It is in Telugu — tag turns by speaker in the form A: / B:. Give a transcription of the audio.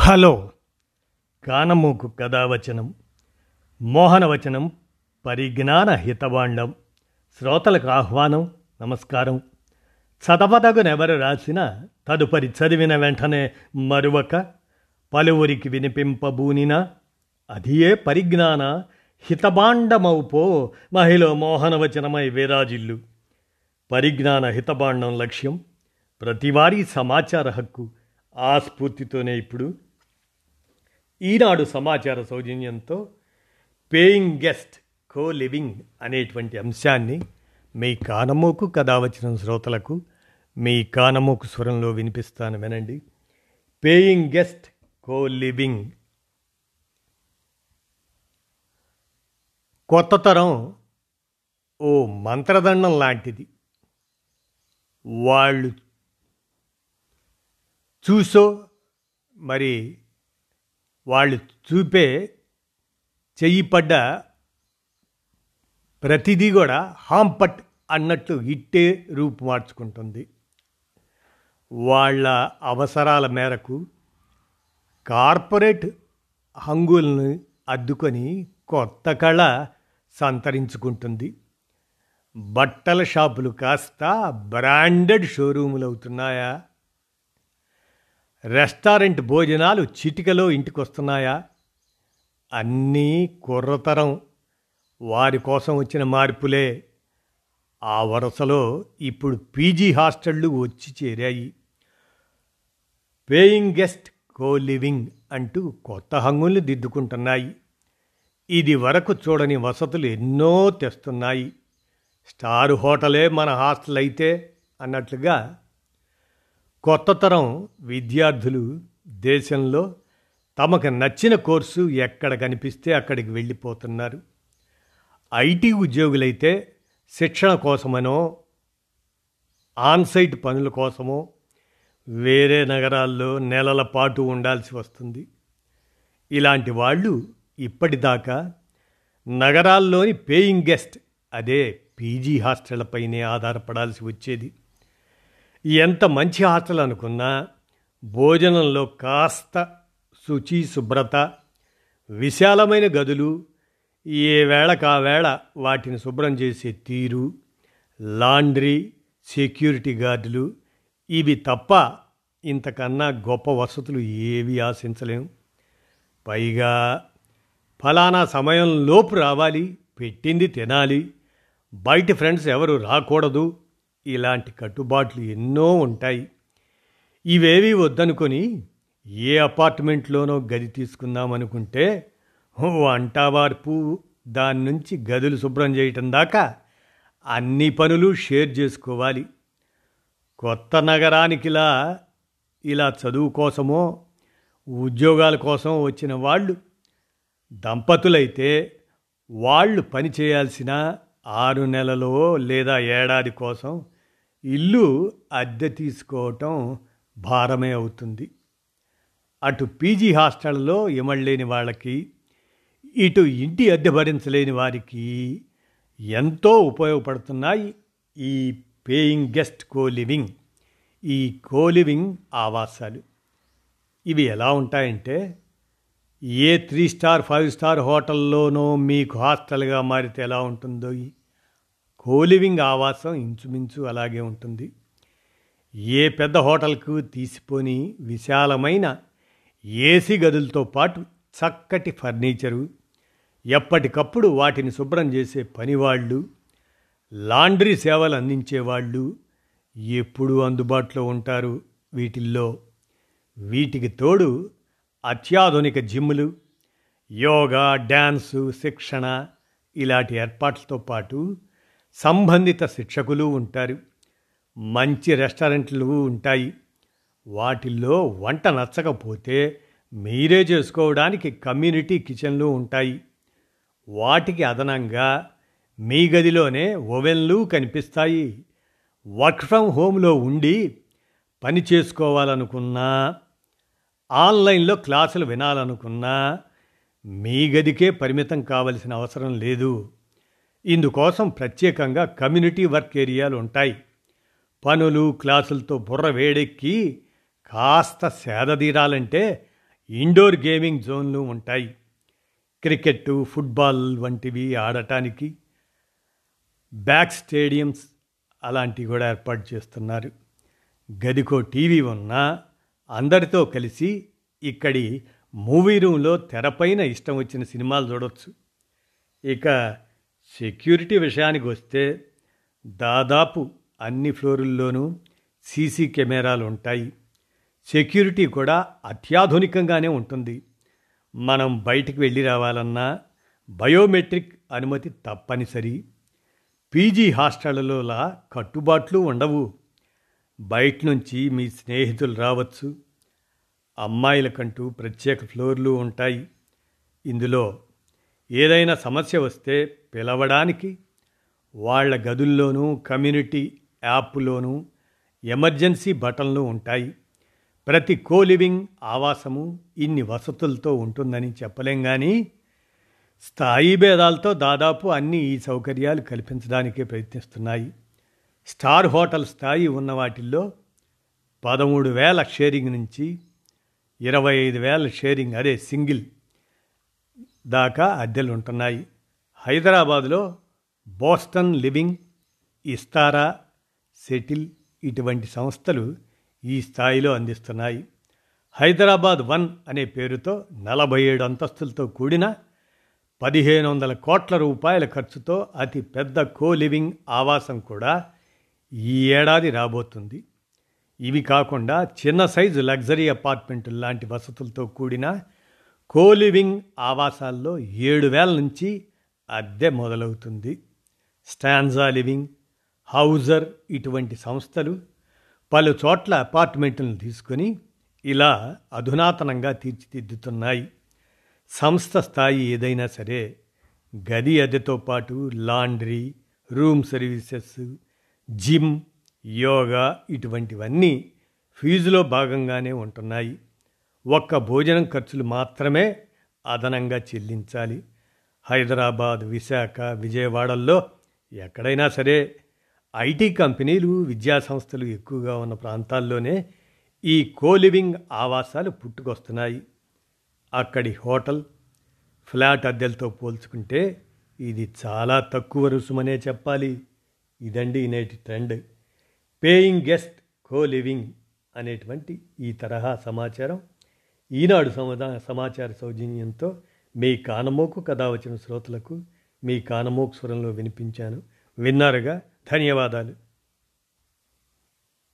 A: హలో. కానమూకు కథావచనం మోహనవచనం పరిజ్ఞాన హితవాండం శ్రోతలకు ఆహ్వానం నమస్కారం. చదవదగునెవరు రాసిన తదుపరి చదివిన వెంటనే మరువక పలువురికి వినిపింపబూనినా అదియే పరిజ్ఞాన హితబాండమౌపో మహిళ మోహనవచనమై విరాజిల్లు. పరిజ్ఞాన హితబాండం లక్ష్యం ప్రతివారీ సమాచార హక్కు ఆ స్ఫూర్తితోనే ఇప్పుడు ఈనాడు సమాచార సౌజన్యంతో పేయింగ్ గెస్ట్ కో లివింగ్ అనేటువంటి అంశాన్ని మీ కానమోకు కథ వచ్చిన శ్రోతలకు మీ కానమోకు స్వరంలో వినిపిస్తాను వినండి. పేయింగ్ గెస్ట్ కో లివింగ్ కొత్త తరం ఓ మంత్రదండం లాంటిది. వాళ్ళు చూసో మరి వాళ్ళు చూపే చెయ్యి పడ్డ ప్రతిదీ కూడా హాంపట్ అన్నట్లు ఇట్టే రూపు మార్చుకుంటుంది. వాళ్ళ అవసరాల మేరకు కార్పొరేట్ హంగుల్ని అద్దుకొని కొత్త కళ సంతరించుకుంటుంది. బట్టల షాపులు కాస్త బ్రాండెడ్ షోరూములు అవుతున్నాయా రెస్టారెంట్ భోజనాలు చిటికలో ఇంటికొస్తున్నాయా? అన్నీ కుర్రతరం. వారి కోసం వచ్చిన మార్పులే. ఆ వరుసలో ఇప్పుడు పీజీ హాస్టళ్ళు వచ్చి చేరాయి. పేయింగ్ గెస్ట్ కో లివింగ్ అంటూ కొత్త హంగుల్ని దిద్దుకుంటున్నాయి. ఇది వరకు చూడని వసతులు ఎన్నో తెస్తున్నాయి. స్టార్ హోటలే మన హాస్టల్ అయితే అన్నట్లుగా కొత్త తరం విద్యార్థులు దేశంలో తమకు నచ్చిన కోర్సు ఎక్కడ కనిపిస్తే అక్కడికి వెళ్ళిపోతున్నారు. ఐటీ ఉద్యోగులైతే శిక్షణ కోసమనో ఆన్సైట్ పనుల కోసమో వేరే నగరాల్లో నెలల పాటు ఉండాల్సి వస్తుంది. ఇలాంటి వాళ్ళు ఇప్పటిదాకా నగరాల్లోని పేయింగ్ గెస్ట్ అదే పీజీ హాస్టళ్ళపైనే ఆధారపడాల్సి వచ్చేది. ఎంత మంచి హాస్టల్ అనుకున్నా భోజనంలో కాస్త శుచి శుభ్రత విశాలమైన గదులు ఏ వేళకావేళ వాటిని శుభ్రం చేసే తీరు లాండ్రీ సెక్యూరిటీ గార్డులు ఇవి తప్ప ఇంతకన్నా గొప్ప వసతులు ఏవి ఆశించలేం. పైగా ఫలానా సమయం లోపు రావాలి పెట్టింది తినాలి బయట ఫ్రెండ్స్ ఎవరు రాకూడదు ఇలాంటి కట్టుబాట్లు ఎన్నో ఉంటాయి. ఇవేవి వద్దనుకొని ఏ అపార్ట్మెంట్లోనో గది తీసుకుందామనుకుంటే వంటవార్పు దాని నుంచి గదులు శుభ్రం చేయటం దాకా అన్ని పనులు షేర్ చేసుకోవాలి. కొత్త నగరానికిలా ఇలా చదువు కోసమో ఉద్యోగాల కోసం వచ్చిన వాళ్ళు దంపతులైతే వాళ్ళు పని చేయాల్సిన ఆరు నెలలో లేదా ఏడాది కోసం ఇల్లు అద్దె తీసుకోవటం భారమే అవుతుంది. అటు పీజీ హాస్టల్లో ఇమ్మలేని వాళ్ళకి ఇటు ఇంటి అద్దె భరించలేని వారికి ఎంతో ఉపయోగపడుతున్నాయి ఈ పేయింగ్ గెస్ట్ కోలివింగ్ ఈ కోలివింగ్ ఆవాసాలు. ఇవి ఎలా ఉంటాయంటే ఏ త్రీ స్టార్ ఫైవ్ స్టార్ హోటల్లోనో మీకు హాస్టల్గా మారితే ఎలా ఉంటుందో ఈ కోలివింగ్ ఆవాసం ఇంచుమించు అలాగే ఉంటుంది. ఏ పెద్ద హోటల్కు తీసిపోని విశాలమైన ఏసీ గదులతో పాటు చక్కటి ఫర్నిచరు ఎప్పటికప్పుడు వాటిని శుభ్రం చేసే పనివాళ్ళు లాండ్రీ సేవలు అందించేవాళ్ళు ఎప్పుడూ అందుబాటులో ఉంటారు వీటిల్లో. వీటికి తోడు అత్యాధునిక జిమ్లు యోగా డ్యాన్సు శిక్షణ ఇలాంటి ఏర్పాట్లతో పాటు సంబంధిత శిక్షకులు ఉంటారు. మంచి రెస్టారెంట్లు ఉంటాయి. వాటిల్లో వంట నచ్చకపోతే మీరే చేసుకోవడానికి కమ్యూనిటీ కిచెన్లు ఉంటాయి. వాటికి అదనంగా మీ గదిలోనే ఓవెన్లు కనిపిస్తాయి. వర్క్ ఫ్రమ్ హోమ్లో ఉండి పని చేసుకోవాలనుకున్నా ఆన్లైన్లో క్లాసులు వినాలనుకున్నా మీ గదికే పరిమితం కావలసిన అవసరం లేదు. ఇందుకోసం ప్రత్యేకంగా కమ్యూనిటీ వర్క్ ఏరియాలు ఉంటాయి. పనులు క్లాసులతో బుర్ర వేడెక్కి కాస్త సేద తీరాలంటే ఇండోర్ గేమింగ్ జోన్లు ఉంటాయి. క్రికెట్ ఫుట్బాల్ వంటివి ఆడటానికి బ్యాక్ స్టేడియంస్ అలాంటివి కూడా ఏర్పాటు చేస్తున్నారు. గదికో టీవీ ఉన్నా అందరితో కలిసి ఇక్కడి మూవీ రూమ్లో తెరపైన ఇష్టం వచ్చిన సినిమాలు చూడవచ్చు ఇక సెక్యూరిటీ విషయానికి వస్తే దాదాపు అన్ని ఫ్లోరుల్లోనూ సీసీ కెమెరాలు ఉంటాయి. సెక్యూరిటీ కూడా అత్యాధునికంగానే ఉంటుంది. మనం బయటికి వెళ్ళి రావాలన్నా బయోమెట్రిక్ అనుమతి తప్పనిసరి. పీజీ హాస్టళ్ళలోలా కట్టుబాట్లు ఉండవు. బయట నుంచి మీ స్నేహితులు రావచ్చు. అమ్మాయిలకంటూ ప్రత్యేక ఫ్లోర్లు ఉంటాయి. ఇందులో ఏదైనా సమస్య వస్తే పిలవడానికి వాళ్ళ గదుల్లోనూ కమ్యూనిటీ యాప్లోనూ ఎమర్జెన్సీ బటన్లు ఉంటాయి. ప్రతి కోలివింగ్ ఆవాసము ఇన్ని వసతులతో ఉంటుందని చెప్పలేం కానీ స్థాయి భేదాలతో దాదాపు అన్ని ఈ సౌకర్యాలు కల్పించడానికే ప్రయత్నిస్తున్నాయి. స్టార్ హోటల్ స్థాయి ఉన్న వాటిల్లో పదమూడు వేల షేరింగ్ నుంచి ఇరవై ఐదు వేల షేరింగ్ అదే సింగిల్ దాకా అద్దెలు ఉంటున్నాయి హైదరాబాదులో బోస్టన్ లివింగ్ ఇస్తారా సెటిల్ ఇటువంటి సంస్థలు ఈ స్థాయిలో అందిస్తున్నాయి. హైదరాబాద్ వన్ అనే పేరుతో నలభై ఏడు అంతస్తులతో కూడిన పదిహేను వందల కోట్ల రూపాయల ఖర్చుతో అతి పెద్ద కో లివింగ్ ఆవాసం కూడా ఈ ఏడాది రాబోతుంది. ఇవి కాకుండా చిన్న సైజు లగ్జరీ అపార్ట్మెంట్లు లాంటి వసతులతో కూడిన కో లివింగ్ ఆవాసాల్లో ఏడు వేల నుంచి అద్దె మొదలవుతుంది. స్టాన్జా లివింగ్ హౌజర్ ఇటువంటి సంస్థలు పలు చోట్ల అపార్ట్మెంట్లను తీసుకొని ఇలా అధునాతనంగా తీర్చిదిద్దుతున్నాయి. సంస్థ స్థాయి ఏదైనా సరే గది అద్దెతో పాటు laundry room services gym yoga ఇటువంటివన్నీ ఫీజులో భాగంగానే ఉంటున్నాయి. ఒక్క భోజనం ఖర్చులు మాత్రమే అదనంగా చెల్లించాలి. హైదరాబాద్ విశాఖ విజయవాడల్లో ఎక్కడైనా సరే ఐటీ కంపెనీలు విద్యా సంస్థలు ఎక్కువగా ఉన్న ప్రాంతాల్లోనే ఈ కోలివింగ్ ఆవాసాలు పుట్టుకొస్తున్నాయి. అక్కడి హోటల్ ఫ్లాట్ అద్దెలతో పోల్చుకుంటే ఇది చాలా తక్కువ రుసుమనే చెప్పాలి. ఇదండి నేటి trend. Paying guest co living అనేటువంటి ఈ తరహా సమాచారం. ఈనాడు సమా సమాచార సౌజన్యంతో మీ కానమోకు కథ వచ్చిన శ్రోతలకు మీ కానమోకు స్వరంలో వినిపించాను. విన్నారుగా? ధన్యవాదాలు.